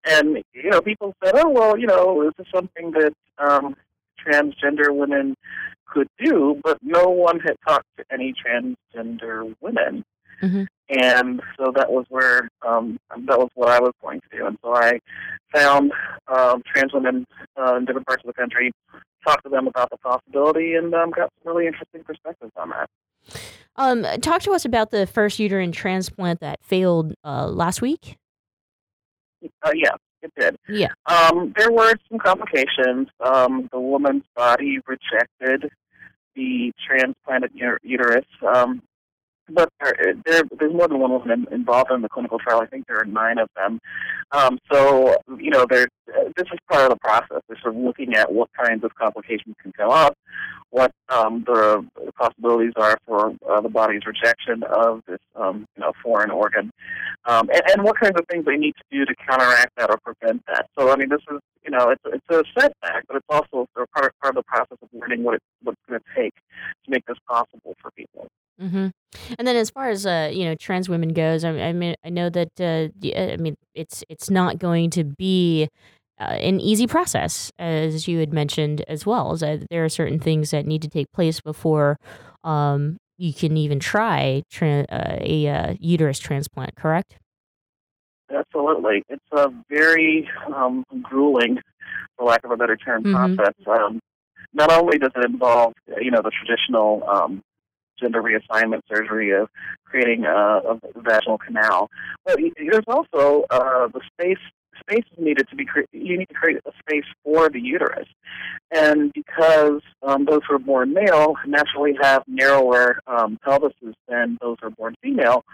and you know, people said, oh well, you know, this is this something that um, transgender women could do, but no one had talked to any transgender women. Mm-hmm. And so that was where um, that was what I was going to do. And so I found um, trans women uh, in different parts of the country, talked to them about the possibility, and um, got some really interesting perspectives on that. Um, talk to us about the first uterine transplant that failed uh, last week. Uh, yeah, it did. Yeah. Um, there were some complications. Um, the woman's body rejected the transplanted uterus. Um, but there, there, there's more than one woman involved in the clinical trial. I think there are nine of them. Um, so, you know, there, this is part of the process. We're sort of looking at what kinds of complications can come up, what um, the possibilities are for uh, the body's rejection of this, um, you know, foreign organ, um, and, and what kinds of things they need to do to counteract that or prevent that. So, I mean, this is, you know, it's, it's a setback, but it's also sort of part, part of the process of learning what, it, what it's going to take to make this possible for people. Mm-hmm. And then, as far as uh, you know, trans women goes, I, I mean, I know that uh, I mean, it's it's not going to be uh, an easy process, as you had mentioned as well. Is that there are certain things that need to take place before um, you can even try tra- uh, a uh, uterus transplant. Correct? Absolutely, it's a very um, grueling, for lack of a better term, Mhm. process. Um, not only does it involve, you know, the traditional um, gender reassignment surgery of creating a, a vaginal canal, but there's also uh, the space space is needed to be cre- you need to create a space for the uterus, and because um, those who are born male naturally have narrower um, pelvises than those who are born female,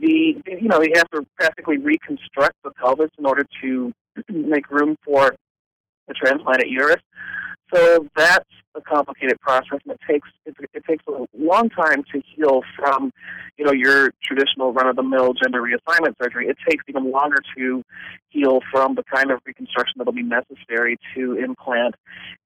the you know you have to practically reconstruct the pelvis in order to [CLEARS THROAT] make room for the transplanted uterus. So that's a complicated process, and it takes it, it takes a long time to heal from, you know, your traditional run-of-the-mill gender reassignment surgery. It takes even longer to heal from the kind of reconstruction that'll be necessary to implant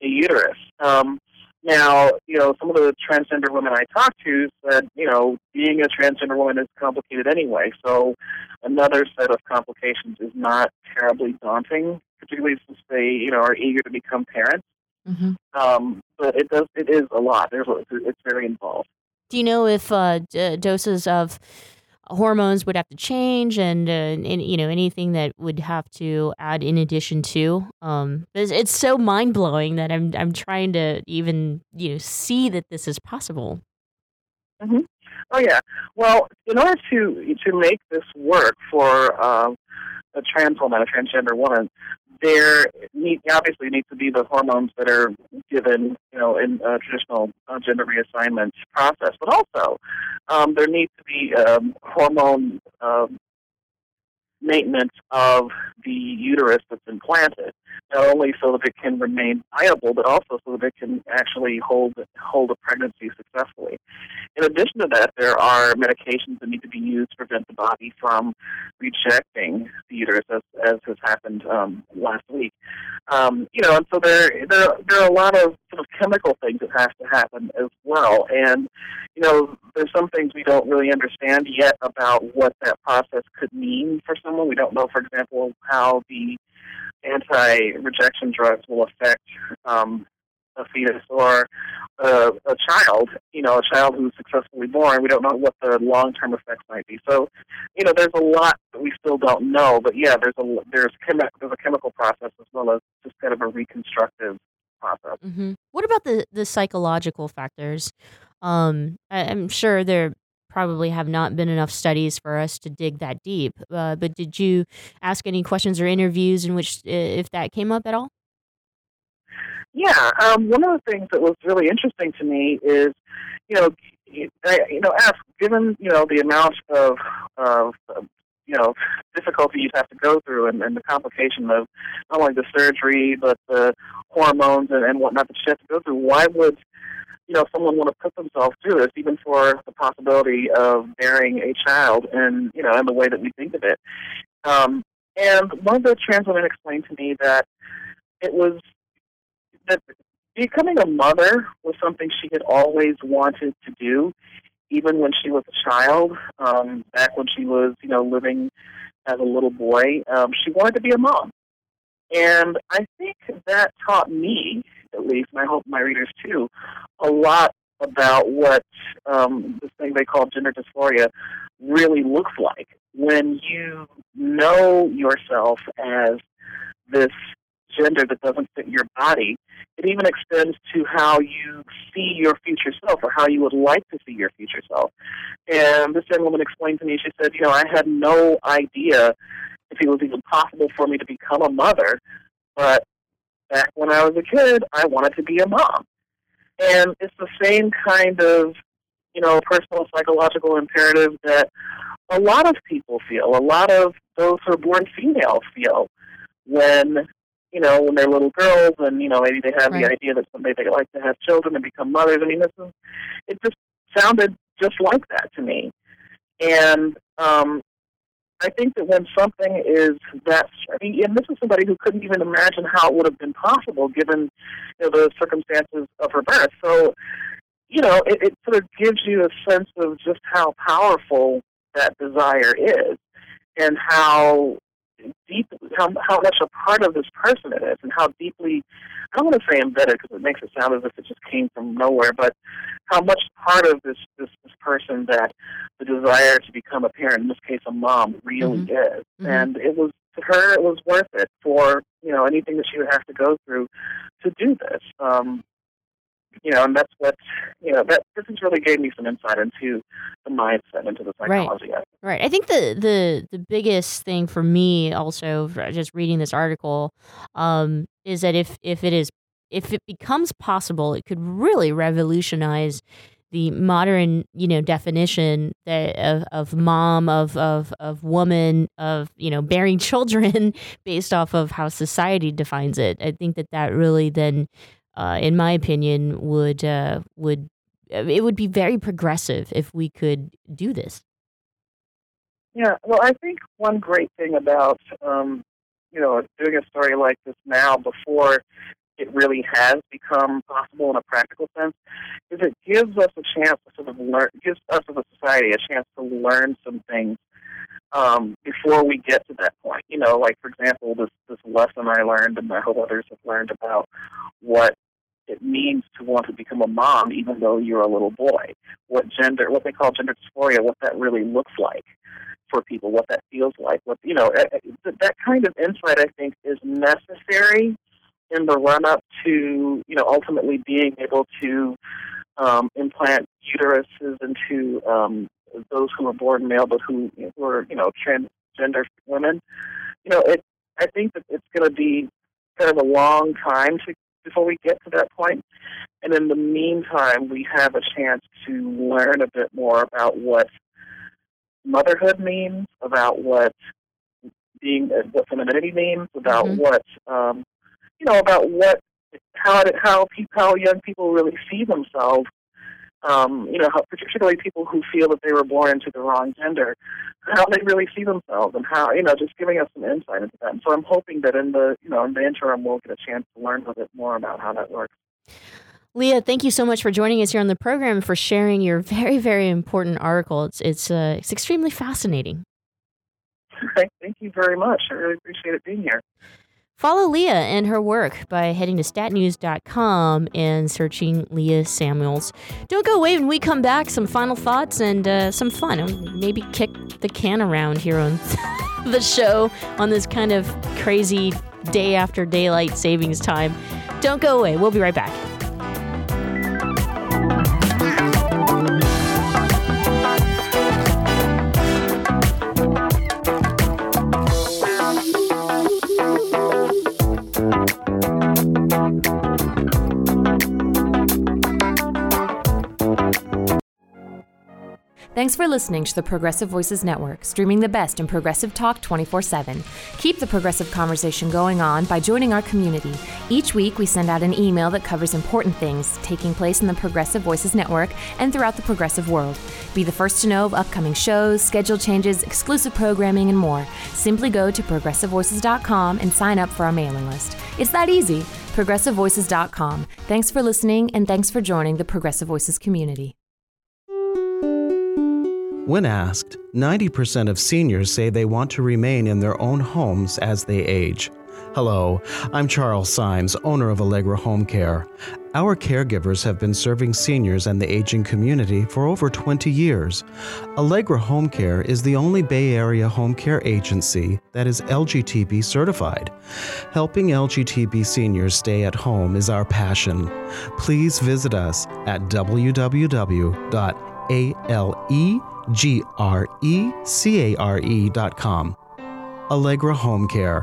a uterus. Um, now, you know, some of the transgender women I talked to said, you know, being a transgender woman is complicated anyway. So another set of complications is not terribly daunting, particularly since they, you know, are eager to become parents. Mm-hmm. Um, but it does, it is a lot. There's, it's very involved. Do you know if uh, d- doses of hormones would have to change, and, uh, and you know anything that would have to add in addition to? Um, it's, it's so mind blowing that I'm I'm trying to even you know see that this is possible. hmm Oh yeah. Well, in order to to make this work for uh, a trans woman, a transgender woman, there need obviously needs to be the hormones that are given, you know, in a traditional uh, gender reassignment process, but also um, there needs to be um, hormone um, maintenance of the uterus that's implanted, not only so that it can remain viable, but also so that it can actually hold hold a pregnancy successfully. In addition to that, there are medications that need to be used to prevent the body from rejecting the uterus, as, as has happened um, last week. Um, you know, and so there, there there are a lot of sort of chemical things that have to happen as well. And you know, there's some things we don't really understand yet about what that process could mean for someone. We don't know, for example, how the anti-rejection drugs will affect um, a fetus or a, a child. You know, a child who's successfully born. We don't know what the long-term effects might be. So, you know, there's a lot that we still don't know. But yeah, there's a there's chemi- there's a chemical process as well as just kind of a reconstructive process. hmm What about the the psychological factors? Um, I, I'm sure there probably have not been enough studies for us to dig that deep. Uh, but did you ask any questions or interviews in which if that came up at all? Yeah, um, one of the things that was really interesting to me is, you know, you know, ask given you know the amount of of um, you know difficulty you'd have to go through and, and the complication of not only the surgery but the hormones and, and whatnot that you have to go through. Why would you know someone want to put themselves through this, even for the possibility of bearing a child, and you know, in the way that we think of it? Um, and one of the trans women explained to me that it was that becoming a mother was something she had always wanted to do, even when she was a child. Um, back when she was, you know, living as a little boy, um, she wanted to be a mom, and I think that taught me, at least, and I hope my readers too, a lot about what um, this thing they call gender dysphoria really looks like when you know yourself as this gender that doesn't fit your body. It even extends to how you see your future self or how you would like to see your future self. And this young woman explained to me, she said, you know, I had no idea if it was even possible for me to become a mother, but back when I was a kid, I wanted to be a mom. And it's the same kind of, you know, personal psychological imperative that a lot of people feel, a lot of those who are born female feel when you know, when they're little girls and, you know, maybe they have the idea that someday they like to have children and become mothers. I mean, this is, it just sounded just like that to me. And um, I think that when something is that, I mean, and this is somebody who couldn't even imagine how it would have been possible given, you know, the circumstances of her birth. So, you know, it, it sort of gives you a sense of just how powerful that desire is and how deep, how, how much a part of this person it is, and how deeply, I don't want to say embedded because it makes it sound as if it just came from nowhere, but how much part of this, this, this person that the desire to become a parent, in this case a mom, really is. And it was, to her, it was worth it for, you know, anything that she would have to go through to do this. Um, you know, and that's what you know that this has really gave me some insight into the mindset, into the psychology. Right. Right. I think the the the biggest thing for me also just reading this article um, is that if if it is if it becomes possible, it could really revolutionize the modern you know definition that of, of mom of, of of woman of you know bearing [LAUGHS] children based off of how society defines it i think that that really then uh, in my opinion would uh, would it would be very progressive if we could do this yeah well i think one great thing about um, you know doing a story like this now before it really has become possible in a practical sense is it gives us a chance to sort of learn, gives us as a society a chance to learn some things um, before we get to that point. You know, like for example, this this lesson I learned, and I hope others have learned about what it means to want to become a mom, even though you're a little boy. What gender, what they call gender dysphoria, what that really looks like for people, what that feels like. What you know, that kind of insight I think is necessary in the run up to you know ultimately being able to um, implant uteruses into um, those who are born male but who, are you know transgender women. You know, it. I think that it's going to be kind of a long time to before we get to that point. And in the meantime, we have a chance to learn a bit more about what motherhood means, about what being what femininity means, about mm-hmm. what um, you know, about what how how how young people really see themselves. Um, you know, how, particularly people who feel that they were born into the wrong gender, how they really see themselves, and how you know, just giving us some insight into that. And so I'm hoping that in the you know in the interim we'll get a chance to learn a bit more about how that works. Leah, thank you so much for joining us here on the program for sharing your very very important article. It's it's uh, it's extremely fascinating. [LAUGHS] Thank you very much. I really appreciate it being here. Follow Leah and her work by heading to statnews.com and searching Leah Samuels. Don't go away when we come back. Some final thoughts and uh, some fun. Maybe kick the can around here on [LAUGHS] the show on this kind of crazy day after daylight savings time. Don't go away. We'll be right back. Thanks for listening to the Progressive Voices Network, streaming the best in progressive talk 24 7. Keep the progressive conversation going on by joining our community. Each week, we send out an email that covers important things taking place in the Progressive Voices Network and throughout the progressive world. Be the first to know of upcoming shows, schedule changes, exclusive programming, and more. Simply go to progressivevoices.com and sign up for our mailing list. It's that easy. ProgressiveVoices.com. Thanks for listening and thanks for joining the Progressive Voices community. When asked, 90% of seniors say they want to remain in their own homes as they age. Hello, I'm Charles Symes, owner of Allegra Home Care. Our caregivers have been serving seniors and the aging community for over 20 years. Allegra Home Care is the only Bay Area home care agency that is LGTB certified. Helping LGTB seniors stay at home is our passion. Please visit us at www.ale G R E C A R E dot com. Allegra Home Care,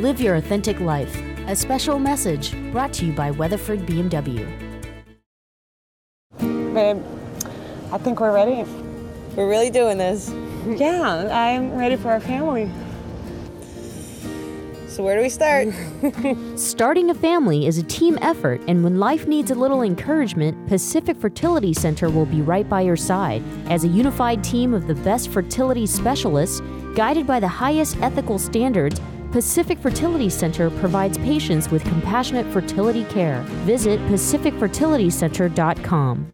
Live your authentic life. A special message brought to you by Weatherford BMW. Babe, I think we're ready. We're really doing this. Yeah, I'm ready for our family. So, where do we start? [LAUGHS] Starting a family is a team effort, and when life needs a little encouragement, Pacific Fertility Center will be right by your side. As a unified team of the best fertility specialists, guided by the highest ethical standards, Pacific Fertility Center provides patients with compassionate fertility care. Visit pacificfertilitycenter.com.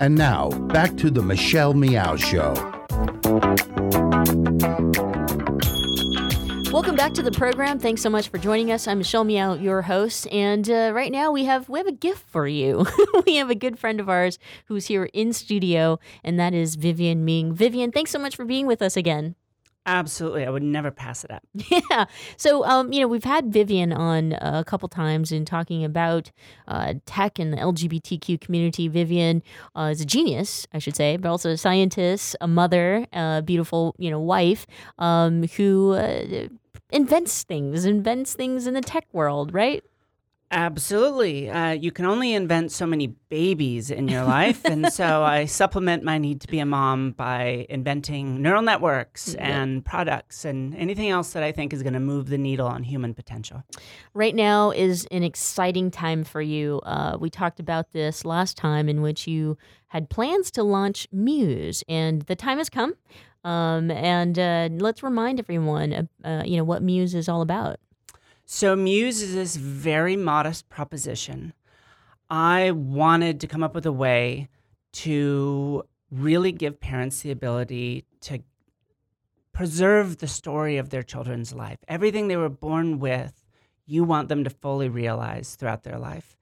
And now, back to the Michelle Meow Show. Welcome back to the program. Thanks so much for joining us. I'm Michelle Meow, your host, and uh, right now we have we have a gift for you. [LAUGHS] we have a good friend of ours who's here in studio, and that is Vivienne Ming. Vivienne, thanks so much for being with us again. Absolutely, I would never pass it up. [LAUGHS] Yeah. So, um, you know, we've had Vivienne on uh, a couple times in talking about uh, tech and the LGBTQ community. Vivienne uh, is a genius, I should say, but also a scientist, a mother, a beautiful, you know, wife um, who uh, invents things, invents things in the tech world, right? Absolutely. Uh, you can only invent so many babies in your life. and so [LAUGHS] I supplement my need to be a mom by inventing neural networks Yeah. and products and anything else that I think is going to move the needle on human potential. Right now is an exciting time for you. Uh, we talked about this last time, in which you had plans to launch Muse, and the time has come. Um, and uh, let's remind everyone, uh, uh, you know, what Muse is all about. So, Muse is this very modest proposition. I wanted to come up with a way to really give parents the ability to preserve the story of their children's life. Everything they were born with, you want them to fully realize throughout their life.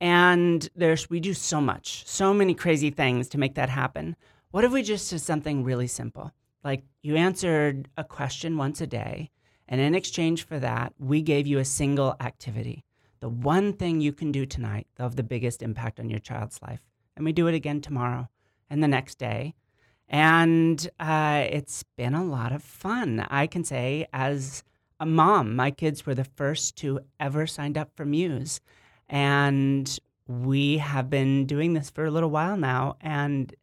And there's we do so much, so many crazy things to make that happen. What if we just did something really simple? Like you answered a question once a day, and in exchange for that, we gave you a single activity. The one thing you can do tonight that'll have the biggest impact on your child's life. And we do it again tomorrow and the next day. And uh, it's been a lot of fun. I can say, as a mom, my kids were the first to ever signed up for Muse. And we have been doing this for a little while now. And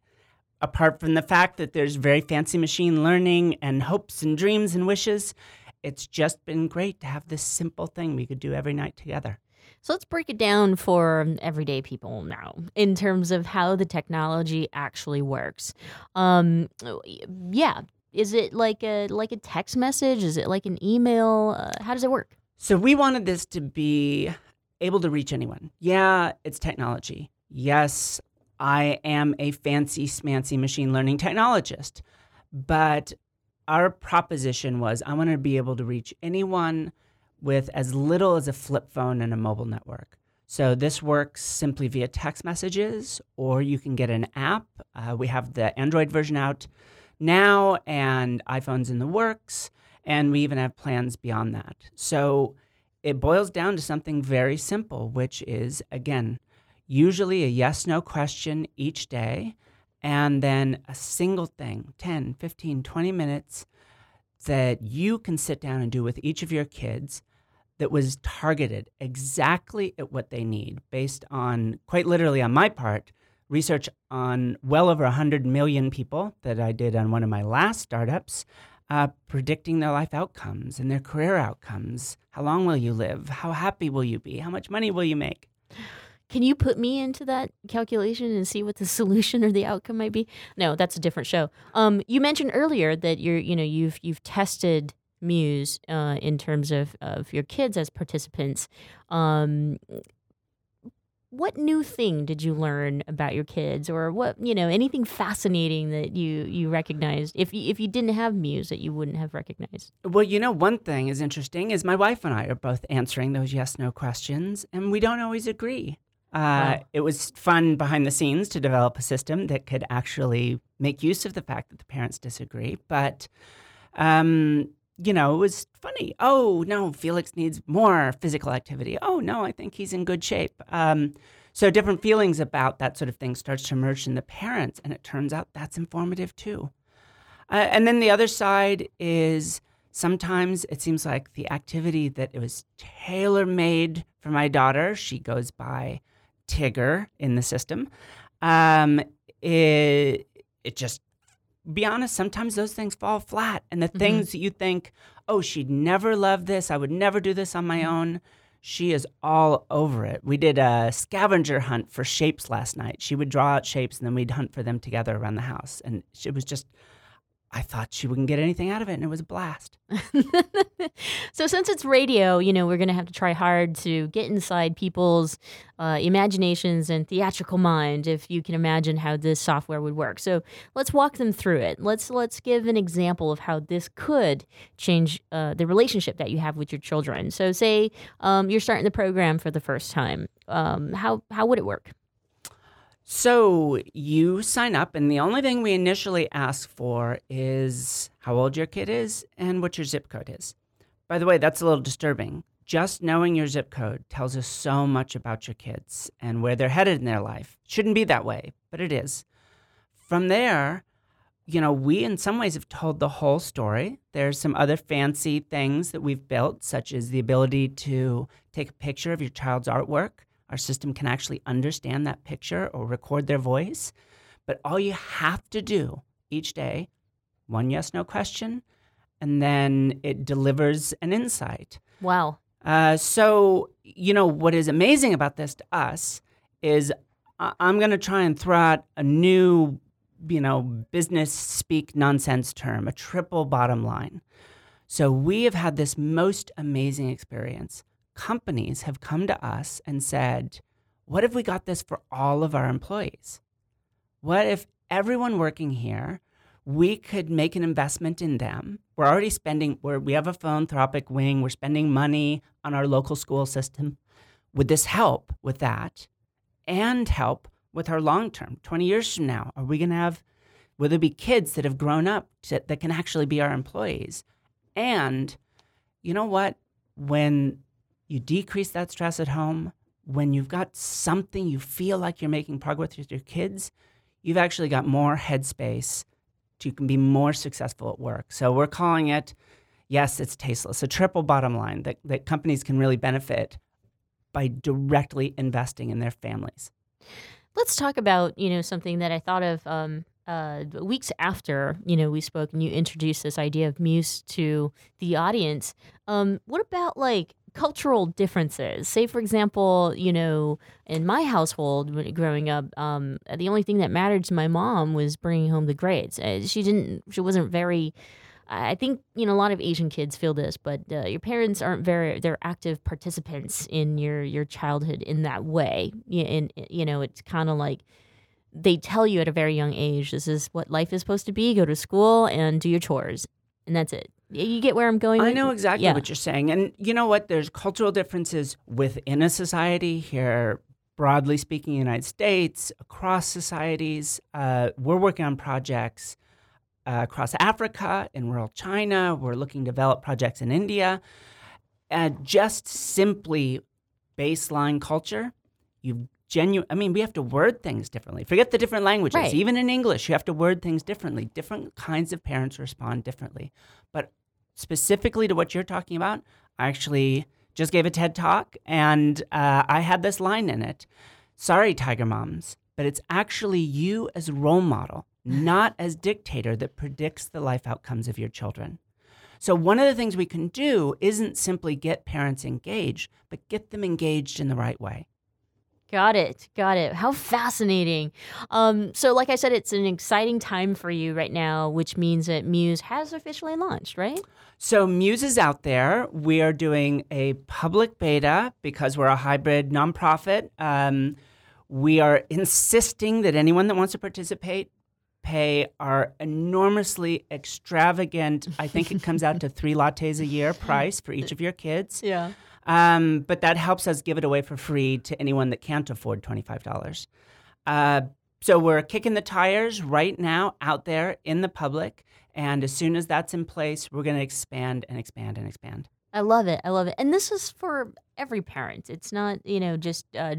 apart from the fact that there's very fancy machine learning and hopes and dreams and wishes, it's just been great to have this simple thing we could do every night together. So let's break it down for everyday people now in terms of how the technology actually works. Um, yeah, is it like a like a text message? Is it like an email? Uh, how does it work? So we wanted this to be able to reach anyone. Yeah, it's technology. Yes, I am a fancy smancy machine learning technologist. But our proposition was I want to be able to reach anyone with as little as a flip phone and a mobile network. So this works simply via text messages, or you can get an app. Uh, we have the Android version out now, and iPhones in the works, and we even have plans beyond that. So it boils down to something very simple, which is again, usually a yes no question each day, and then a single thing 10, 15, 20 minutes that you can sit down and do with each of your kids that was targeted exactly at what they need based on quite literally on my part research on well over 100 million people that i did on one of my last startups uh, predicting their life outcomes and their career outcomes. How long will you live? How happy will you be? How much money will you make Can you put me into that calculation and see what the [LAUGHS] solution or the outcome might be? No, that's a different show. Um, you mentioned earlier that you're, you know, you've you've tested Muse uh, in terms of of your kids as participants. Um, what new thing did you learn about your kids, or what you know, anything fascinating that you you recognized if you, if you didn't have Muse that you wouldn't have recognized? Well, you know, one thing is interesting is my wife and I are both answering those yes no questions, and we don't always agree. Uh, Wow. It was fun behind the scenes to develop a system that could actually make use of the fact that the parents disagree. But, um, you know, it was funny. Oh, no, Felix needs more physical activity. Oh, no, I think he's in good shape. Um, so different feelings about that sort of thing starts to emerge in the parents, and it turns out that's informative too. Uh, and then the other side is sometimes it seems like the activity that it was tailor made for my daughter, she goes by Tigger in the system. Um, it, it just, be honest, sometimes those things fall flat. And the things that you think, oh, she'd never love this, I would never do this on my own. She is all over it. We did a scavenger hunt for shapes last night. She would draw out shapes and then we'd hunt for them together around the house. And it was just I thought she wouldn't get anything out of it, and it was a blast. [LAUGHS] so since it's radio, you know, we're going to have to try hard to get inside people's uh, imaginations and theatrical mind if you can imagine how this software would work. So let's walk them through it. Let's let's give an example of how this could change uh, the relationship that you have with your children. So say um, you're starting the program for the first time. Um, how how would it work? So you sign up, and the only thing we initially ask for is how old your kid is and what your zip code is. By the way, that's a little disturbing. Just knowing your zip code tells us so much about your kids and where they're headed in their life. Shouldn't be that way, but it is. From there, you know, we in some ways have told the whole story. There's some other fancy things that we've built, such as the ability to take a picture of your child's artwork our system can actually understand that picture or record their voice. But all you have to do each day, one yes no question, and then it delivers an insight. Wow. Uh, so, you know, what is amazing about this to us is I- I'm going to try and throw out a new, you know, business speak nonsense term, a triple bottom line. So we have had this most amazing experience companies have come to us and said, What if we got this for all of our employees? What if everyone working here, we could make an investment in them? We're already spending, we're, we have a philanthropic wing, we're spending money on our local school system. Would this help with that and help with our long term? 20 years from now, are we going to have, will there be kids that have grown up to, that can actually be our employees? And you know what? When you decrease that stress at home. When you've got something you feel like you're making progress with your kids, you've actually got more headspace. You can be more successful at work. So we're calling it, yes, it's tasteless, a triple bottom line that, that companies can really benefit by directly investing in their families. Let's talk about you know something that I thought of um, uh, weeks after you know we spoke and you introduced this idea of Muse to the audience. Um, what about like cultural differences. Say, for example, you know, in my household growing up, um, the only thing that mattered to my mom was bringing home the grades. Uh, she didn't. She wasn't very. I think you know a lot of Asian kids feel this, but uh, your parents aren't very. They're active participants in your your childhood in that way. And you know, it's kind of like they tell you at a very young age, this is what life is supposed to be. Go to school and do your chores, and that's it. You get where I'm going? I know exactly yeah. what you're saying. And you know what? There's cultural differences within a society here, broadly speaking, United States, across societies. Uh, we're working on projects uh, across Africa, in rural China. We're looking to develop projects in India. And just simply baseline culture, you genuine i mean we have to word things differently forget the different languages right. even in english you have to word things differently different kinds of parents respond differently but specifically to what you're talking about, I actually just gave a TED talk and uh, I had this line in it. Sorry, Tiger Moms, but it's actually you as role model, [SIGHS] not as dictator, that predicts the life outcomes of your children. So, one of the things we can do isn't simply get parents engaged, but get them engaged in the right way. Got it. Got it. How fascinating. Um, so, like I said, it's an exciting time for you right now, which means that Muse has officially launched, right? So, Muse is out there. We are doing a public beta because we're a hybrid nonprofit. Um, we are insisting that anyone that wants to participate pay our enormously extravagant, I think it comes out to [LAUGHS] three lattes a year price for each of your kids. Yeah. Um, but that helps us give it away for free to anyone that can't afford $25. Uh, so we're kicking the tires right now out there in the public. And as soon as that's in place, we're going to expand and expand and expand. I love it. I love it. And this is for every parent. It's not, you know, just uh,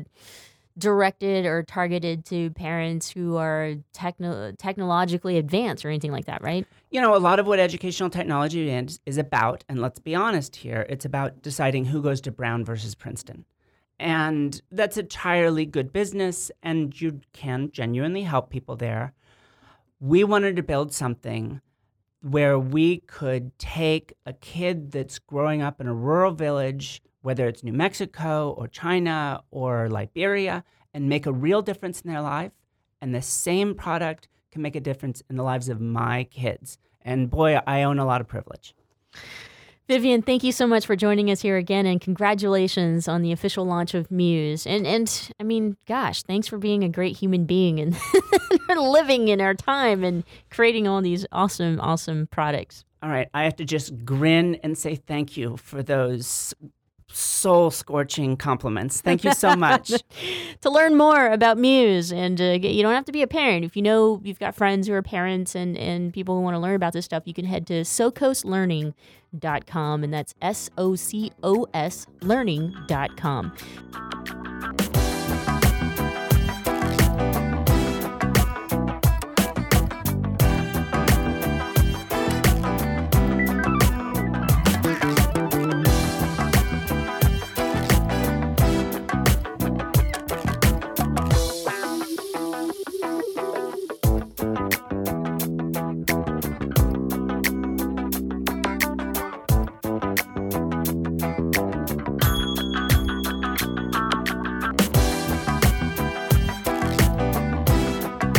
directed or targeted to parents who are techno- technologically advanced or anything like that, right? You know, a lot of what educational technology is, is about, and let's be honest here, it's about deciding who goes to Brown versus Princeton. And that's entirely good business, and you can genuinely help people there. We wanted to build something where we could take a kid that's growing up in a rural village whether it's New Mexico or China or Liberia, and make a real difference in their life. And the same product can make a difference in the lives of my kids. And boy, I own a lot of privilege. Vivienne, thank you so much for joining us here again, and congratulations on the official launch of Muse. And and I mean, gosh, thanks for being a great human being and [LAUGHS] living in our time and creating all these awesome, awesome products. All right, I have to just grin and say thank you for those soul scorching compliments. Thank you so much. [LAUGHS] to learn more about Muse, and uh, you don't have to be a parent. If you know you've got friends who are parents and, and people who want to learn about this stuff, you can head to socoslearning.com, and that's S O C O S learning.com.